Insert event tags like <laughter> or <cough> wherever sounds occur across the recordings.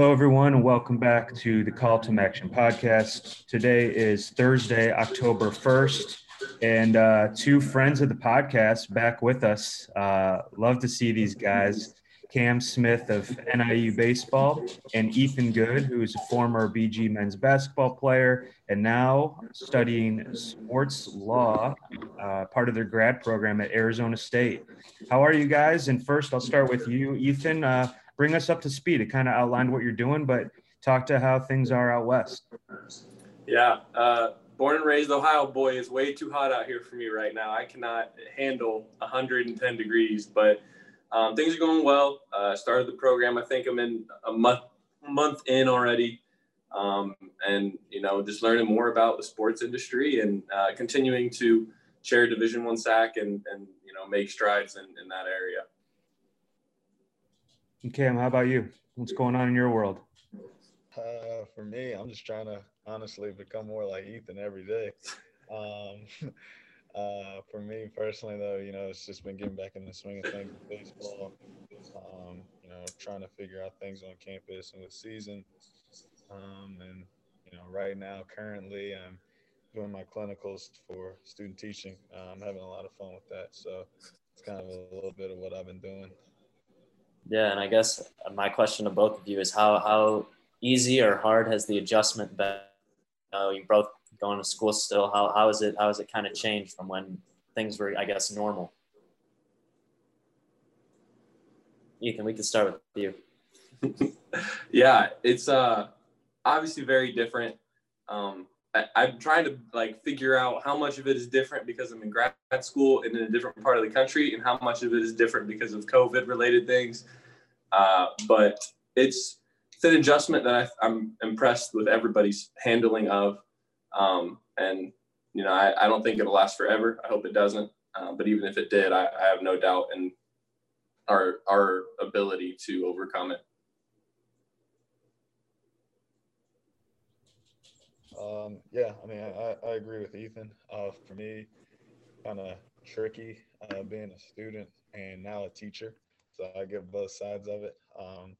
Hello, everyone, and welcome back to the Call to Action podcast. Today is Thursday, October 1st, and uh, two friends of the podcast back with us. Uh, love to see these guys. Cam Smith of NIU Baseball and Ethan Good, who is a former BG men's basketball player and now studying sports law, uh, part of their grad program at Arizona State. How are you guys? And first, I'll start with you, Ethan. Uh, bring us up to speed. It kind of outlined what you're doing, but talk to how things are out west. Yeah, uh, born and raised Ohio boy. It's way too hot out here for me right now. I cannot handle 110 degrees, but um, things are going well. Uh, started the program. I think I'm in a month month in already, um, and you know just learning more about the sports industry and uh, continuing to chair Division One SAAC and and you know make strides in, in that area. Cam, how about you? What's going on in your world? Uh, for me, I'm just trying to honestly become more like Ethan every day. Um, <laughs> uh, for me personally, though, you know, it's just been getting back in the swing of things with baseball. Um, you know, trying to figure out things on campus and with season. Um, and you know, right now, currently, I'm doing my clinicals for student teaching. Uh, I'm having a lot of fun with that. So it's kind of a little bit of what I've been doing. Yeah, and I guess my question to both of you is how how easy or hard has the adjustment been? Know, you both going to school still. How how is it how has it kind of changed from when things were I guess normal? Ethan, we can start with you. <laughs> yeah, it's uh obviously very different. Um, I, I'm trying to like figure out how much of it is different because I'm in grad school and in a different part of the country, and how much of it is different because of COVID related things. Uh, but it's it's an adjustment that I, am I'm impressed with everybody's handling of, um, and you know I, I don't think it'll last forever. I hope it doesn't. Uh, but even if it did, I, I have no doubt in our our ability to overcome it. Um, yeah, I mean, I, I agree with Ethan. Uh, for me, kind of tricky uh, being a student and now a teacher. So I get both sides of it. Um,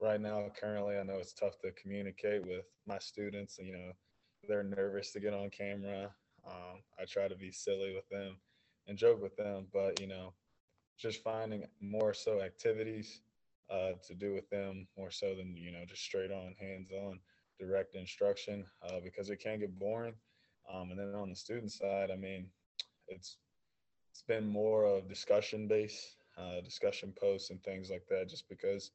right now, currently, I know it's tough to communicate with my students. You know, they're nervous to get on camera. Um, I try to be silly with them and joke with them, but you know, just finding more so activities uh, to do with them more so than you know just straight on hands on direct instruction uh, because it can get boring. Um, and then on the student side, I mean, it's it's been more of discussion based, uh, discussion posts and things like that, just because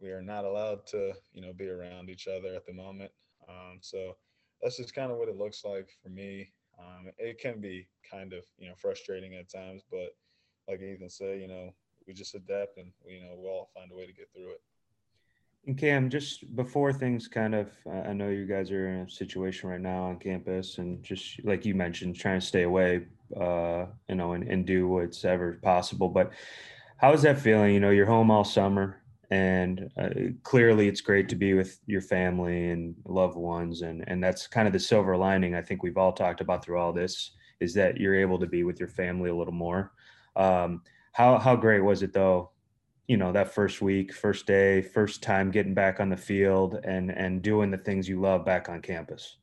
we are not allowed to, you know, be around each other at the moment. Um, so that's just kind of what it looks like for me. Um, it can be kind of, you know, frustrating at times, but like Ethan said, you know, we just adapt and, you know, we'll all find a way to get through it. And Cam, just before things kind of, I know you guys are in a situation right now on campus, and just like you mentioned, trying to stay away, uh, you know, and, and do what's ever possible. But how is that feeling? You know, you're home all summer, and uh, clearly it's great to be with your family and loved ones, and and that's kind of the silver lining. I think we've all talked about through all this is that you're able to be with your family a little more. Um, how how great was it though you know that first week first day first time getting back on the field and and doing the things you love back on campus?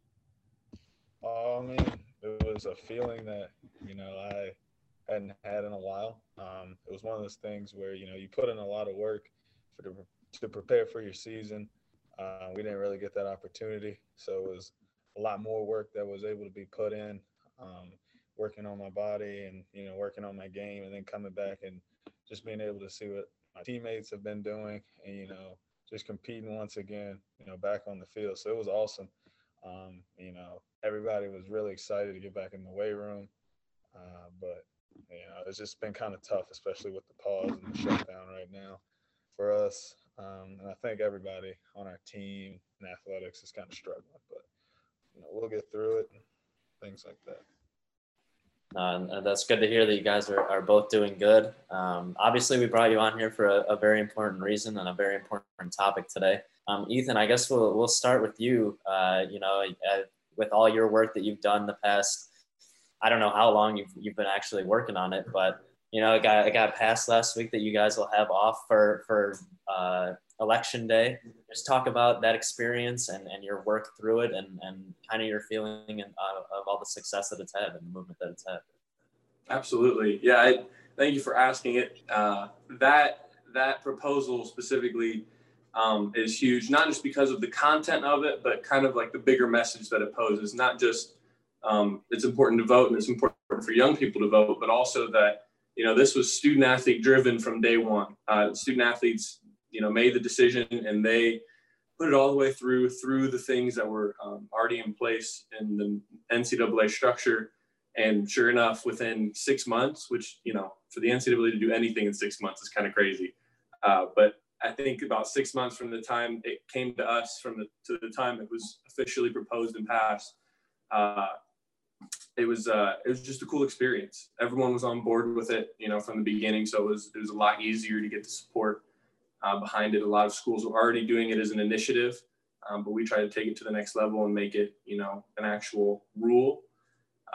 Uh, i mean it was a feeling that you know i hadn't had in a while. Um, it was one of those things where you know you put in a lot of work for to, to prepare for your season. Uh, we didn't really get that opportunity so it was a lot more work that was able to be put in um, working on my body and you know working on my game and then coming back and just being able to see what my teammates have been doing, and you know, just competing once again, you know, back on the field. So it was awesome. Um, you know, everybody was really excited to get back in the weight room, uh, but you know, it's just been kind of tough, especially with the pause and the shutdown right now for us. Um, and I think everybody on our team and athletics is kind of struggling, but you know, we'll get through it things like that. Uh, that's good to hear that you guys are, are both doing good. Um, obviously, we brought you on here for a, a, very important reason and a very important topic today. Um, Ethan, I guess we'll, we'll start with you. Uh, you know, uh, with all your work that you've done the past, I don't know how long you've, you've been actually working on it, but you know, it got it got passed last week that you guys will have off for for uh, election day. Just talk about that experience and, and your work through it, and and kind of your feeling and uh, of all the success that it's had and the movement that it's had. Absolutely, yeah. I, thank you for asking it. Uh, that that proposal specifically um, is huge, not just because of the content of it, but kind of like the bigger message that it poses. Not just um, it's important to vote and it's important for young people to vote, but also that you know this was student athlete driven from day one. Uh, student athletes, you know, made the decision and they put it all the way through through the things that were um, already in place in the NCAA structure. And sure enough, within six months, which you know, for the NCAA to do anything in six months is kind of crazy. Uh, but I think about six months from the time it came to us, from the to the time it was officially proposed and passed, uh, it was uh, it was just a cool experience. Everyone was on board with it, you know, from the beginning. So it was it was a lot easier to get the support uh, behind it. A lot of schools are already doing it as an initiative, um, but we try to take it to the next level and make it, you know, an actual rule.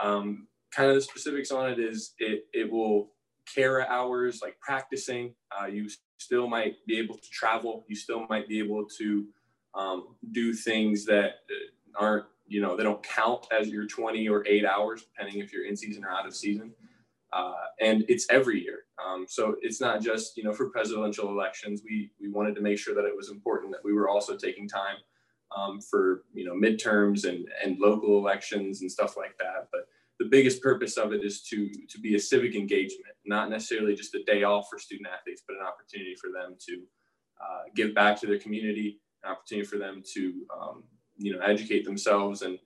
Um, kind of the specifics on it is it it will care hours like practicing. Uh, you still might be able to travel. You still might be able to um, do things that aren't, you know, they don't count as your 20 or eight hours, depending if you're in season or out of season. Uh, and it's every year. Um, so it's not just, you know, for presidential elections. We, we wanted to make sure that it was important that we were also taking time um, for, you know, midterms and, and local elections and stuff like that. But the biggest purpose of it is to to be a civic engagement, not necessarily just a day off for student athletes, but an opportunity for them to uh, give back to their community, an opportunity for them to um, you know educate themselves and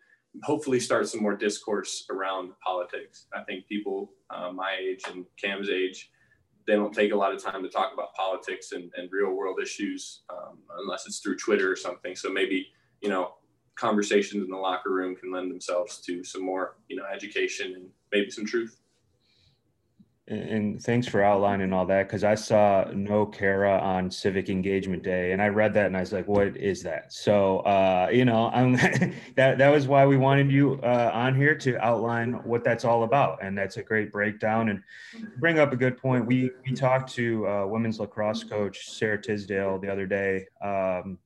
hopefully start some more discourse around politics. I think people uh, my age and Cam's age, they don't take a lot of time to talk about politics and, and real world issues um, unless it's through Twitter or something. So maybe you know conversations in the locker room can lend themselves to some more, you know, education and maybe some truth. And thanks for outlining all that because I saw no CARA on Civic Engagement Day, and I read that and I was like, "What is that?" So, uh, you know, I'm <laughs> that that was why we wanted you uh, on here to outline what that's all about, and that's a great breakdown and bring up a good point. We we talked to uh, women's lacrosse coach Sarah Tisdale the other day um,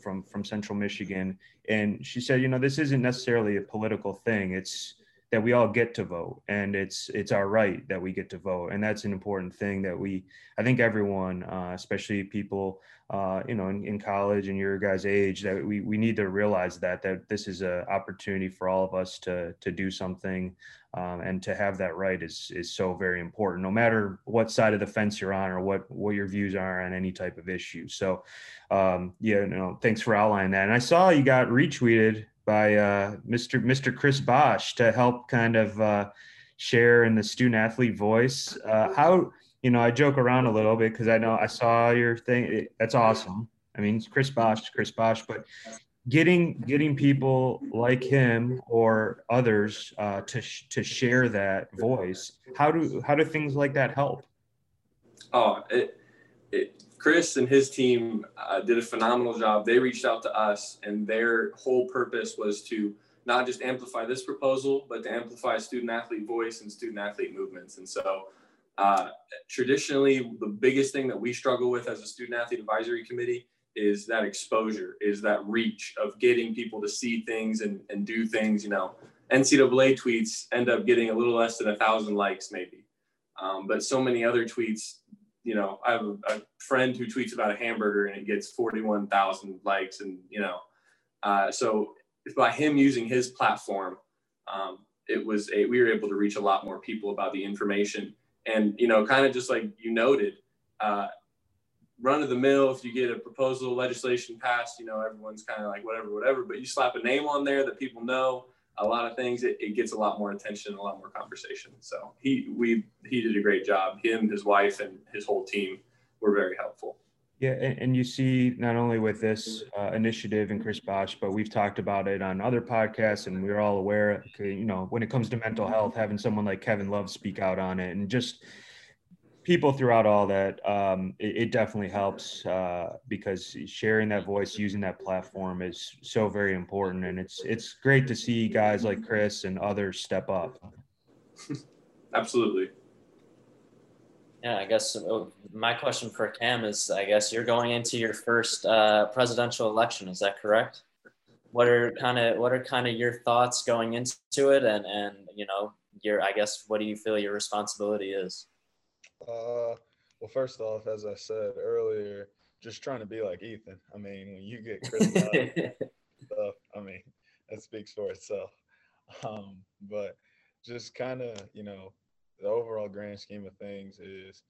from from Central Michigan, and she said, you know, this isn't necessarily a political thing. It's that we all get to vote and it's it's our right that we get to vote and that's an important thing that we i think everyone uh, especially people uh, you know in, in, college and your guys age that we, we need to realize that that this is an opportunity for all of us to to do something um, and to have that right is is so very important no matter what side of the fence you're on or what what your views are on any type of issue. So um, yeah no thanks for outlining that. And i saw you got retweeted by uh, Mr. Mr. Chris Bosh to help kind of uh, share in the student athlete voice. Uh, how you know I joke around a little bit because I know I saw your thing. That's awesome. I mean, Chris Bosh, Chris Bosh, but getting getting people like him or others uh, to sh- to share that voice. How do how do things like that help? Oh, it, it Chris and his team uh, did a phenomenal job. They reached out to us, and their whole purpose was to not just amplify this proposal, but to amplify student athlete voice and student athlete movements. And so, uh, traditionally, the biggest thing that we struggle with as a student athlete advisory committee is that exposure, is that reach of getting people to see things and, and do things. You know, NCAA tweets end up getting a little less than a thousand likes, maybe. Um, but so many other tweets you know, I have a, a, friend who tweets about a hamburger and it gets 41,000 likes. And, you know, uh, so by him using his platform, um, it was a, we were able to reach a lot more people about the information. And, you know, kind of just like you noted, uh, run of the mill, if you get a proposal, legislation passed, you know, everyone's kind of like whatever, whatever, but you slap a name on there that people know, a lot of things, it, it, gets a lot more attention, a lot more conversation. So he we he did a great job. Him, his wife, and his whole team were very helpful. Yeah, and, you see not only with this uh, initiative and Chris Bosh, but we've talked about it on other podcasts, and we're all aware. You know, when it comes to mental health, having someone like Kevin Love speak out on it, and just people throughout all that, um, it, it, definitely helps uh, because sharing that voice, using that platform is so very important, and it's it's great to see guys like Chris and others step up. <laughs> Absolutely. Yeah, I guess uh, my question for Cam is I guess you're going into your first uh, presidential election. Is that correct? What are kind of what are kind of your thoughts going into it, and and you know your I guess what do you feel your responsibility is? Uh, well, first off, as I said earlier, just trying to be like Ethan. I mean, when you get criticized stuff, I mean, that speaks for itself. Um, but just kind of, you know, the overall grand scheme of things is,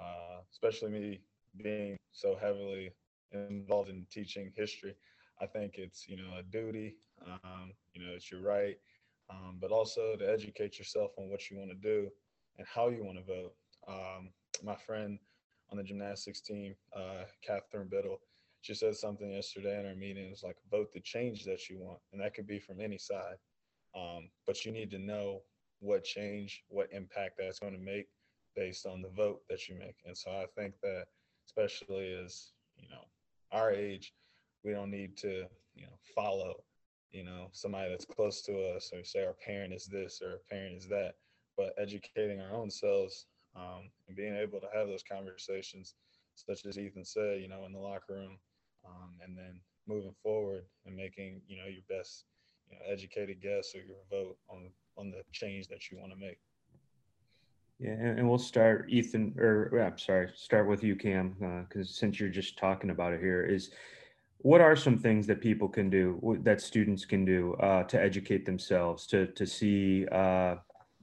uh, especially me being so heavily involved in teaching history, I think it's, you know, a duty, um, you know, it's your right, um, but also to educate yourself on what you want to do and how you want to vote. Um, my friend on the gymnastics team, uh, Catherine Biddle, she said something yesterday in our meeting. It was like, vote the change that you want. And that could be from any side. Um, but you need to know what change, what impact that's going to make based on the vote that you make. And so I think that, especially as, you know, our age, we don't need to, you know, follow, you know, somebody that's close to us or say our parent is this or our parent is that, but educating our own selves um, and being able to have those conversations, such as Ethan said, you know, in the locker room, um, and then moving forward and making, you know, your best, you know, educated guess or your vote on on the change that you want to make. Yeah, and, we'll start, Ethan, or I'm sorry, start with you, Cam, because uh, since you're just talking about it here, is what are some things that people can do, that students can do uh, to educate themselves, to to see uh,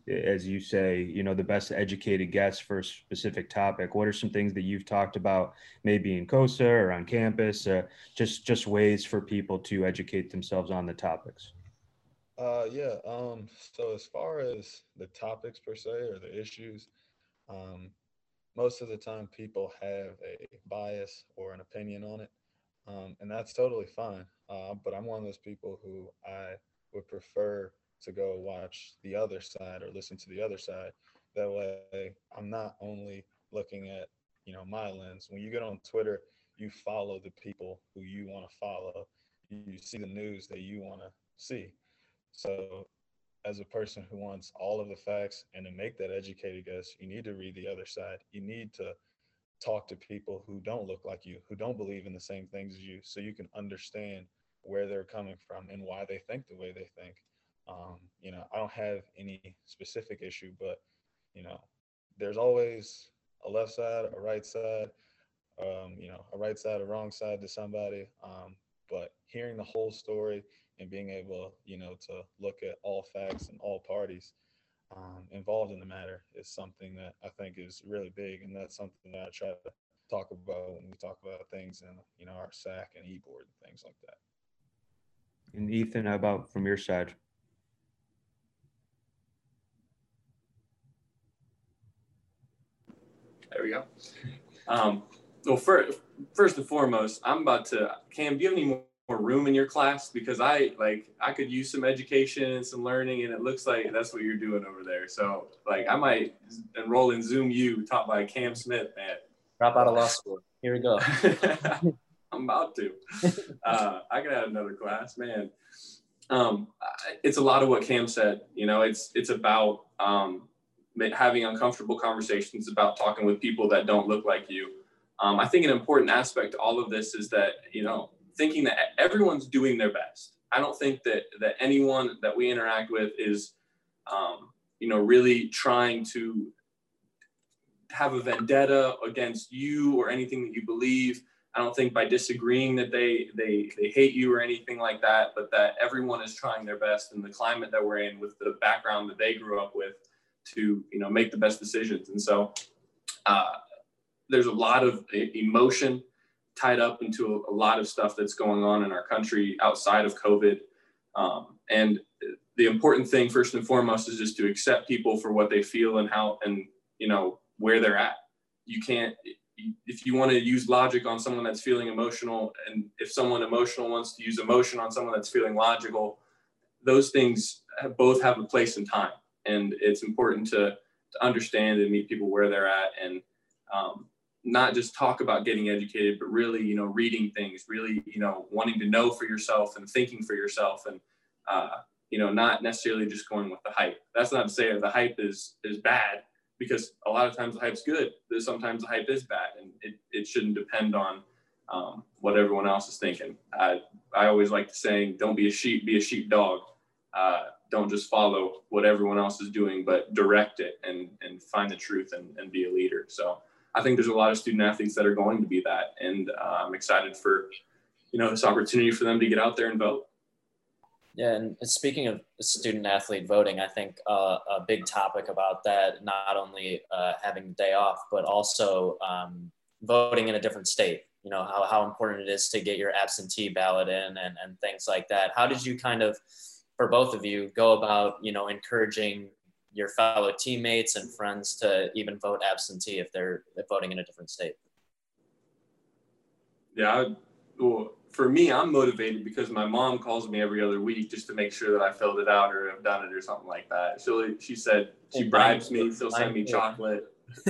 as you say, you know, the best educated guess for a specific topic. What are some things that you've talked about, maybe in COSA or on campus? Uh, just just ways for people to educate themselves on the topics. Uh, yeah. Um, so as far as the topics per se or the issues, um, most of the time people have a bias or an opinion on it, um, and that's totally fine. Uh, but I'm one of those people who I would prefer to go watch the other side or listen to the other side. That way, I'm not only looking at you know my lens. When you get on Twitter, you follow the people who you want to follow. You see the news that you want to see. So, as a person who wants all of the facts and to make that educated guess, you need to read the other side. You need to talk to people who don't look like you, who don't believe in the same things as you, so you can understand where they're coming from and why they think the way they think. Um, you know, I don't have any specific issue, but you know, there's always a left side, a right side, um, you know, a right side, a wrong side to somebody. Um, but hearing the whole story and being able, you know, to look at all facts and all parties um, involved in the matter is something that I think is really big, and that's something that I try to talk about when we talk about things in, you know, our SAAC and e-board and things like that. And Ethan, how about from your side? There we go. Um, well, first, first and foremost, I'm about to Cam. Do you have any more room in your class? Because I like I could use some education and some learning, and it looks like that's what you're doing over there. So, like, I might enroll in Zoom U, taught by Cam Smith. Man, drop out of law school. Here we go. <laughs> I'm about to. <laughs> Uh, I could add another class, man. Um, it's a lot of what Cam said. You know, it's it's about um, having uncomfortable conversations about talking with people that don't look like you. Um, I think an important aspect to all of this is that, you know, thinking that everyone's doing their best. I don't think that, that anyone that we interact with is, um, you know, really trying to have a vendetta against you or anything that you believe. I don't think by disagreeing that they, they, they hate you or anything like that, but that everyone is trying their best in the climate that we're in with the background that they grew up with to you know make the best decisions. And so uh, there's a lot of emotion tied up into a, lot of stuff that's going on in our country outside of COVID. Um, and the important thing, first and foremost, is just to accept people for what they feel and how and you know where they're at. You can't if you want to use logic on someone that's feeling emotional and if someone emotional wants to use emotion on someone that's feeling logical those things both have a place and time and it's important to, to understand and meet people where they're at and um, not just talk about getting educated but really you know reading things really you know wanting to know for yourself and thinking for yourself and uh, you know not necessarily just going with the hype that's not to say the hype is is bad because a lot of times the hype's good. But sometimes the hype is bad, and it, it shouldn't depend on um, what everyone else is thinking. I, I always like to saying, don't be a sheep, be a sheepdog. Uh, don't just follow what everyone else is doing, but direct it and, and find the truth and, and be a leader. So I think there's a lot of student athletes that are going to be that. And uh, I'm excited for, you know, this opportunity for them to get out there and vote. Yeah, and speaking of student athlete voting, I think uh, a big topic about that, not only uh, having the day off, but also um, voting in a different state. You know, how, how important it is to get your absentee ballot in and, and things like that. How did you kind of, for both of you, go about, you know, encouraging your fellow teammates and friends to even vote absentee if they're voting in a different state? Yeah, well, for me, I'm motivated because my mom calls me every other week just to make sure that I filled it out or have done it or something like that. So she said she bribes me, she'll send me chocolate. <laughs>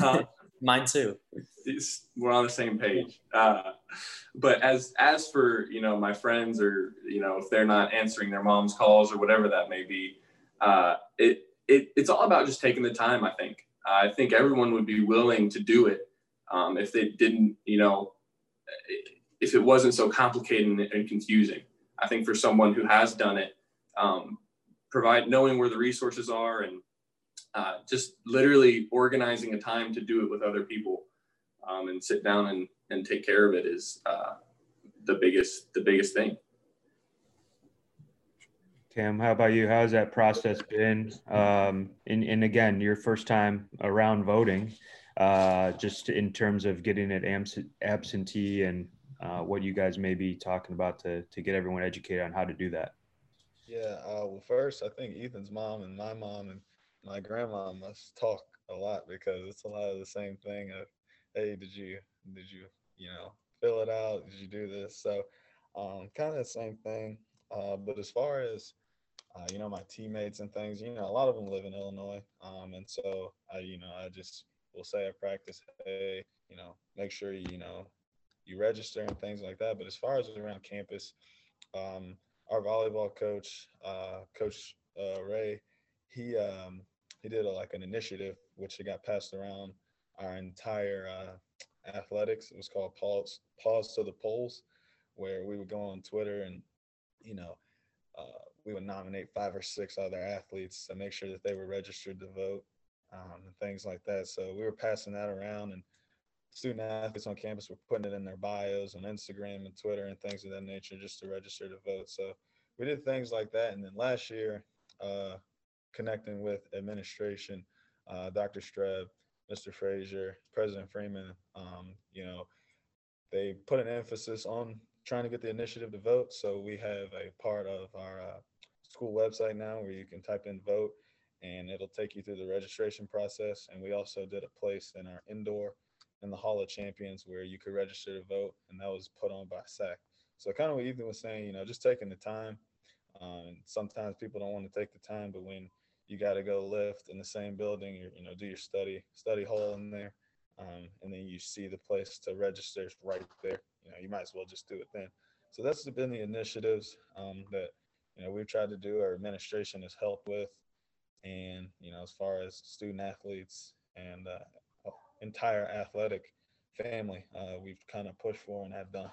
Mine too. We're on the same page. Uh, but as as for you know my friends or you know if they're not answering their mom's calls or whatever that may be, uh, it it it's all about just taking the time. I think I think everyone would be willing to do it um, if they didn't you know if it wasn't so complicated and, confusing. I think for someone who has done it, um, provide knowing where the resources are and uh, just literally organizing a time to do it with other people um, and sit down and, and take care of it is uh, the biggest the biggest thing. Cam, how about you? How's that process been? Um, and, and again, your first time around voting, uh, just in terms of getting it absentee and uh, what you guys may be talking about to to get everyone educated on how to do that. Yeah, uh, well, first I think Ethan's mom and my mom and my grandma must talk a lot because it's a lot of the same thing of, hey, did you did you you know fill it out? Did you do this? So um, kind of the same thing. Uh, but as far as uh, you know, my teammates and things, you know, a lot of them live in Illinois, um, and so I, you know, I just will say I practice, hey, you know, make sure you, know you register and things like that. But as far as around campus, um, our volleyball coach, uh, Coach uh, Ray, he um, he did a, like an initiative which he got passed around our entire uh, athletics. It was called Pause Pause to the Polls, where we would go on Twitter and you know uh, we would nominate five or six other athletes to make sure that they were registered to vote um, and things like that. So we were passing that around and student athletes on campus were putting it in their bios on Instagram and Twitter and things of that nature just to register to vote. So we did things like that. And then last year, uh, connecting with administration, uh, Dr. Streb, Mr. Frazier, President Freeman, um, you know, they put an emphasis on trying to get the initiative to vote. So we have a part of our uh, school website now where you can type in vote and it'll take you through the registration process. And we also did a place in our indoor in the Hall of Champions where you could register to vote, and that was put on by SAAC. So kind of what Ethan was saying, you know, just taking the time. Um, sometimes people don't want to take the time, but when you got to go lift in the same building, you, you know, do your study study hall in there, um, and then you see the place to register right there. You know, you might as well just do it then. So that's been the initiatives um, that you know we've tried to do. Our administration has helped with, and you know, as far as student athletes and uh, entire athletic family uh, we've kind of pushed for and have done.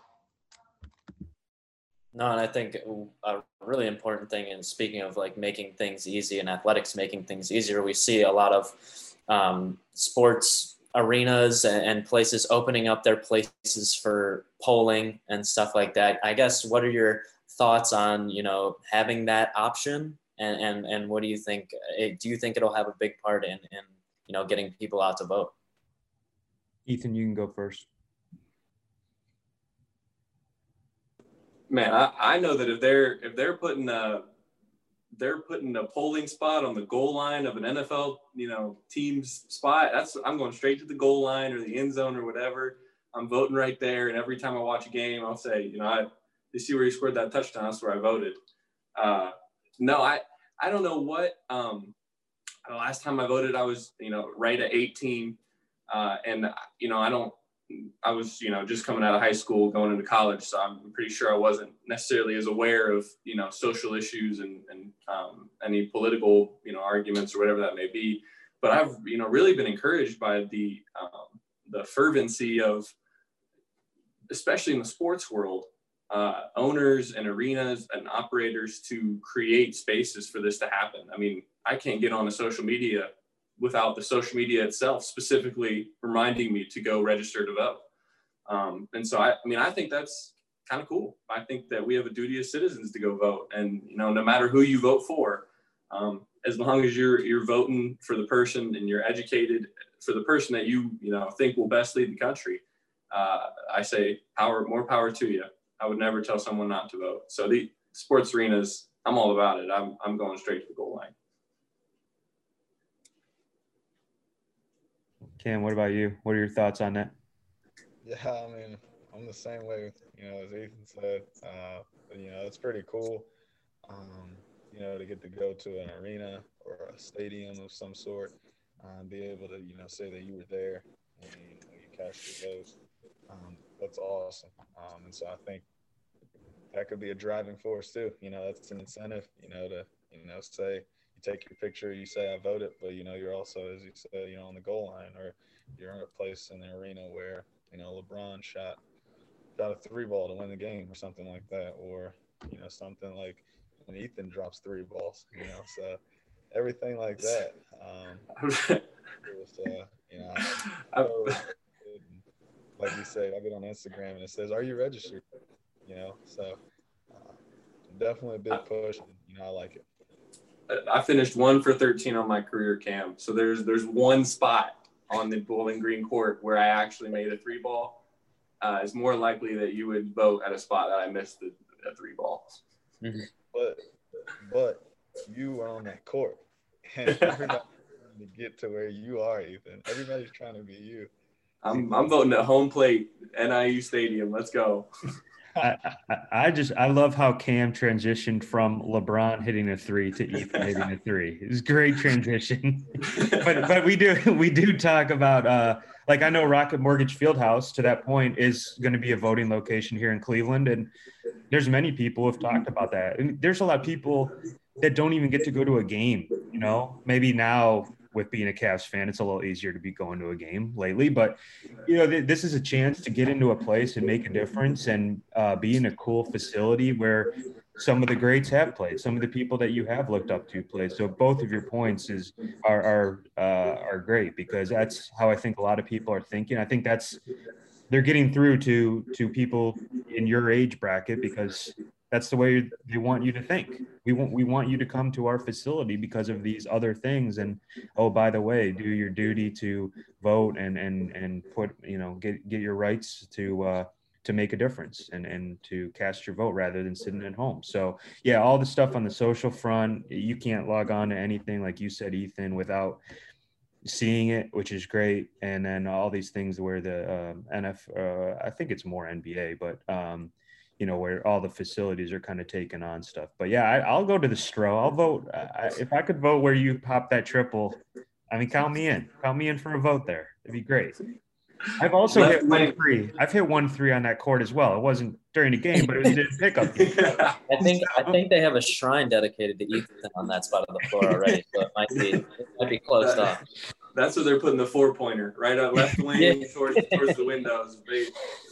No, and I think a really important thing in speaking of like making things easy and athletics making things easier, we see a lot of um, sports arenas and places opening up their places for polling and stuff like that. I guess what are your thoughts on you know having that option and and and what do you think? Eh, do you think it'll have a big part in in you know getting people out to vote? Ethan, you can go first. Man, I, I know that if they're if they're putting a they're putting a polling spot on the goal line of an NFL, you know, team's spot. That's I'm going straight to the goal line or the end zone or whatever. I'm voting right there, and every time I watch a game, I'll say, you know, I you see where he scored that touchdown. That's where I voted. Uh, no, I I don't know what. Um, the last time I voted, I was you know right at 18. Uh, and you know, I don't. I was, you know, just coming out of high school, going into college, so I'm pretty sure I wasn't necessarily as aware of, you know, social issues and and um, any political, you know, arguments or whatever that may be. but I've you know really been encouraged by the um, the fervency of, especially in the sports world, uh, owners and arenas and operators to create spaces for this to happen. I mean, I can't get on a social media without the social media itself specifically reminding me to go register to vote. Um, and so I, I mean, I think that's kind of cool. I think that we have a duty as citizens to go vote, and you know, no matter who you vote for, um, as long as you're you're voting for the person and you're educated for the person that you you know think will best lead the country, uh, I say power more power to you. I would never tell someone not to vote. So the sports arenas, I'm all about it. I'm I'm going straight to the goal line. Cam, what about you? What are your thoughts on that? Yeah, I mean, I'm the same way. You know, as Ethan said, uh, you know, it's pretty cool. Um, you know, to get to go to an arena or a stadium of some sort, um, be able to, you know, say that you were there and you, know, you your votes. Um, that's awesome. Um, and so I think that could be a driving force too. You know, that's an incentive, you know, to, you know, say take your picture, you say I voted, but you know, you're also, as you said, you know, on the goal line or you're in a place in the arena where, you know, LeBron shot shot a three ball to win the game or something like that. Or, you know, something like when Ethan drops three balls, you know, so everything like that. Um, <laughs> was, uh, you know, like you say, I get on Instagram and it says, "Are you registered?" You know, so uh, definitely a big push. And, you know, I like it. I finished one for 13 on my career cam. So there's there's one spot on the Bowling Green court where I actually made a three ball. Uh, it's more likely that you would vote at a spot that I missed the, the three balls. Mm-hmm. But but you were on that court, <laughs> and everybody's trying to get to where you are, Ethan. Everybody's trying to be you. I'm I'm voting at home plate, NIU Stadium. Let's go. <laughs> I, I, I, just I love how Cam transitioned from LeBron hitting a three to Ethan hitting a three. It was great transition. <laughs> but but we do we do talk about uh like I know Rocket Mortgage Fieldhouse to that point is going to be a voting location here in Cleveland, and there's many people have talked about that. And there's a lot of people that don't even get to go to a game. You know, maybe now with being a Cavs fan, it's a little easier to be going to a game lately. But you know, th- this is a chance to get into a place and make a difference and uh, be in a cool facility where some of the greats have played, some of the people that you have looked up to play. So both of your points is are are uh, are great because that's how I think a lot of people are thinking. I think that's they're getting through to to people in your age bracket because that's the way they want you to think. We want we want you to come to our facility because of these other things. And oh, by the way, do your duty to vote and and and put you know get get your rights to uh, to make a difference and and to cast your vote rather than sitting at home. So yeah, all the stuff on the social front, you can't log on to anything like you said, Ethan, without seeing it, which is great. And then all these things where the um, NF, uh, I think it's more NBA, but um, you know, where all the facilities are kind of taking on stuff. But yeah, I, will go to the Stroh. I'll vote. I, if I could vote where you pop that triple, I mean, count me in. Count me in for a vote there. It'd be great. I've also hit one three. I've hit one three on that court as well. It wasn't during the game, but it was a pickup. <laughs> I think I think they have a shrine dedicated to Ethan on that spot of the floor already, so it might be it might be closed off. That's what they're putting the four pointer right on left <laughs> wing yeah. towards towards the windows. They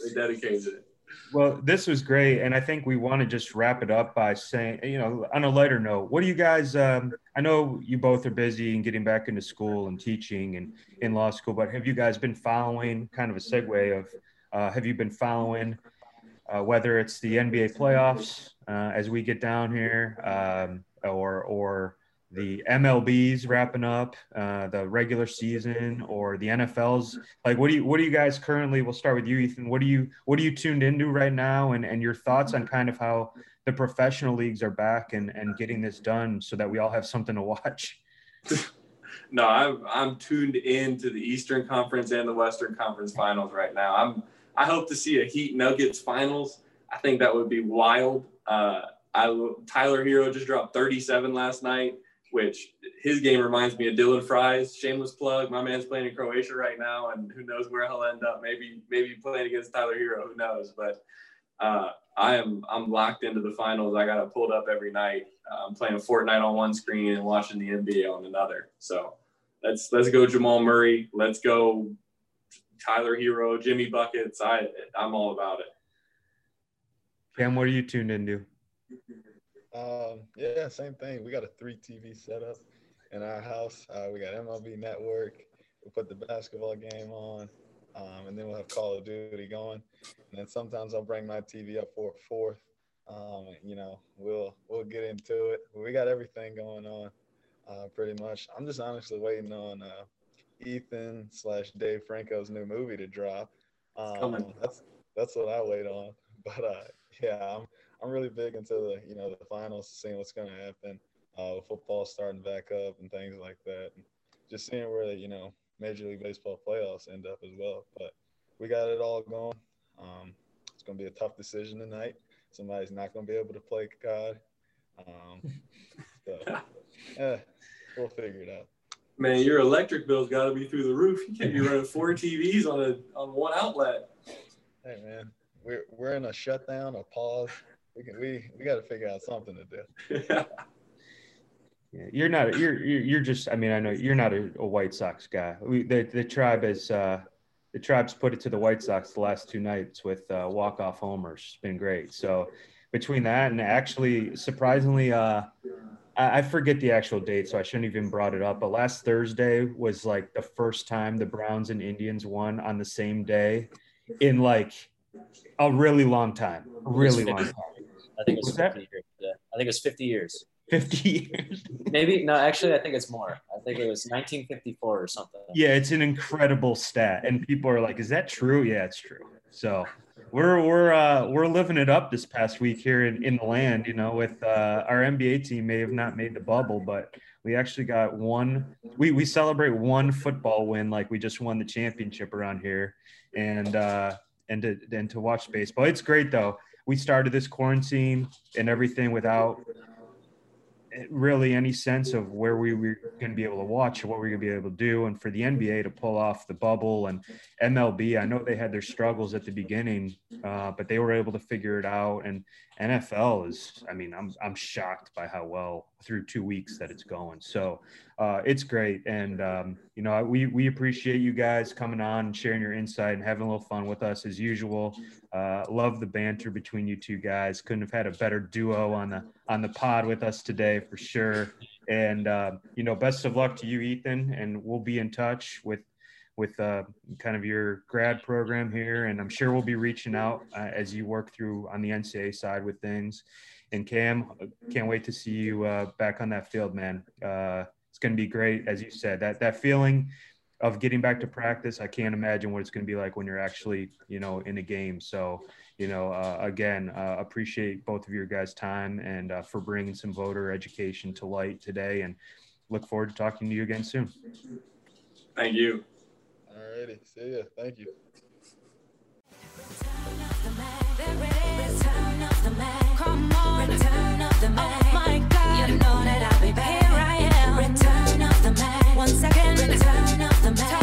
they dedicated it. Well, this was great, and I think we want to just wrap it up by saying, you know, on a lighter note, what do you guys? Um, I know you both are busy and getting back into school and teaching and in law school, but have you guys been following? Kind of a segue of, uh, have you been following uh, whether it's the NBA playoffs uh, as we get down here, um, or or the MLB's wrapping up, uh, the regular season, or the NFL's. Like, what do you what do you guys currently? We'll start with you, Ethan. What do you what are you tuned into right now, and and your thoughts on kind of how the professional leagues are back and and getting this done so that we all have something to watch. <laughs> no, I'm I'm tuned in to the Eastern Conference and the Western Conference Finals right now. I'm I hope to see a Heat Nuggets Finals. I think that would be wild. Uh, I Tyler Herro just dropped 37 last night which his game reminds me of Dylan Frye's shameless plug. My man's playing in Croatia right now, and who knows where he'll end up? Maybe maybe playing against Tyler Herro. Who knows? But uh, I am I'm locked into the finals. I got it pulled up every night. Uh, I'm playing Fortnite on one screen and watching the NBA on another. So let's let's go Jamal Murray. Let's go Tyler Herro, Jimmy buckets. I I'm all about it. Cam, what are you tuned into? <laughs> Um, yeah, same thing. We got a three TV setup in our house. Uh, we got MLB Network. We put the basketball game on, um, and then we'll have Call of Duty going. And then sometimes I'll bring my TV up for a fourth. Um, you know, we'll we'll get into it. We got everything going on, uh, pretty much. I'm just honestly waiting on uh, Ethan slash Dave Franco's new movie to drop. Um, that's that's what I wait on. <laughs> But uh, yeah, I'm I'm really big into the you know the finals, seeing what's going to happen. Uh, football starting back up and things like that, and just seeing where the, you know Major League Baseball playoffs end up as well. But we got it all going. Um, it's going to be a tough decision tonight. Somebody's not going to be able to play God. Um, <laughs> so, yeah, we'll figure it out. Man, your electric bill's got to be through the roof. You can't be running four <laughs> TVs on a on one outlet. Hey man, we're we're in a shutdown, a pause. We can we we got to figure out something to do. <laughs> yeah, you're not you're you're just. I mean, I know you're not a, a White Sox guy. We the the tribe is uh, the tribe's put it to the White Sox the last two nights with uh, walk off homers. It's been great. So between that and actually surprisingly uh I forget the actual date, so I shouldn't even brought it up. But last Thursday was like the first time the Browns and Indians won on the same day in like a really long time. Really long time. I think it was, was 50 years. Yeah. I think it was 50 years. 50 years. Maybe no, actually I think it's more. I think it was 1954 or something. Yeah, it's an incredible stat. And people are like, is that true? Yeah, it's true. So we're we're uh, we're living it up this past week here in, in the land. You know, with uh, our NBA team may have not made the bubble, but we actually got one. We we celebrate one football win like we just won the championship around here, and uh, and to and to watch baseball. It's great though. We started this quarantine and everything without really any sense of where we were going to be able to watch or what we are going to be able to do. And for the NBA to pull off the bubble and MLB, I know they had their struggles at the beginning, uh, but they were able to figure it out. And NFL is, I mean, I'm, I'm shocked by how well through two weeks that it's going. So uh, it's great. And, um, you know, we, we appreciate you guys coming on and sharing your insight and having a little fun with us as usual. Uh, love the banter between you two guys. Couldn't have had a better duo on the, on the pod with us today for sure. And, uh, you know, best of luck to you, Ethan, and we'll be in touch with with uh, kind of your grad program here, and I'm sure we'll be reaching out uh, as you work through on the NCAA side with things. And Cam, can't wait to see you uh, back on that field, man. Uh, it's going to be great, as you said. That that feeling of getting back to practice, I can't imagine what it's going to be like when you're actually, you know, in a game. So, you know, uh, again, uh, appreciate both of your guys' time and uh, for bringing some voter education to light today, and look forward to talking to you again soon. Thank you. All righty. See ya. Thank you. Oh my God. You know that I'll be back. Here I am. Return of the man. One second the man.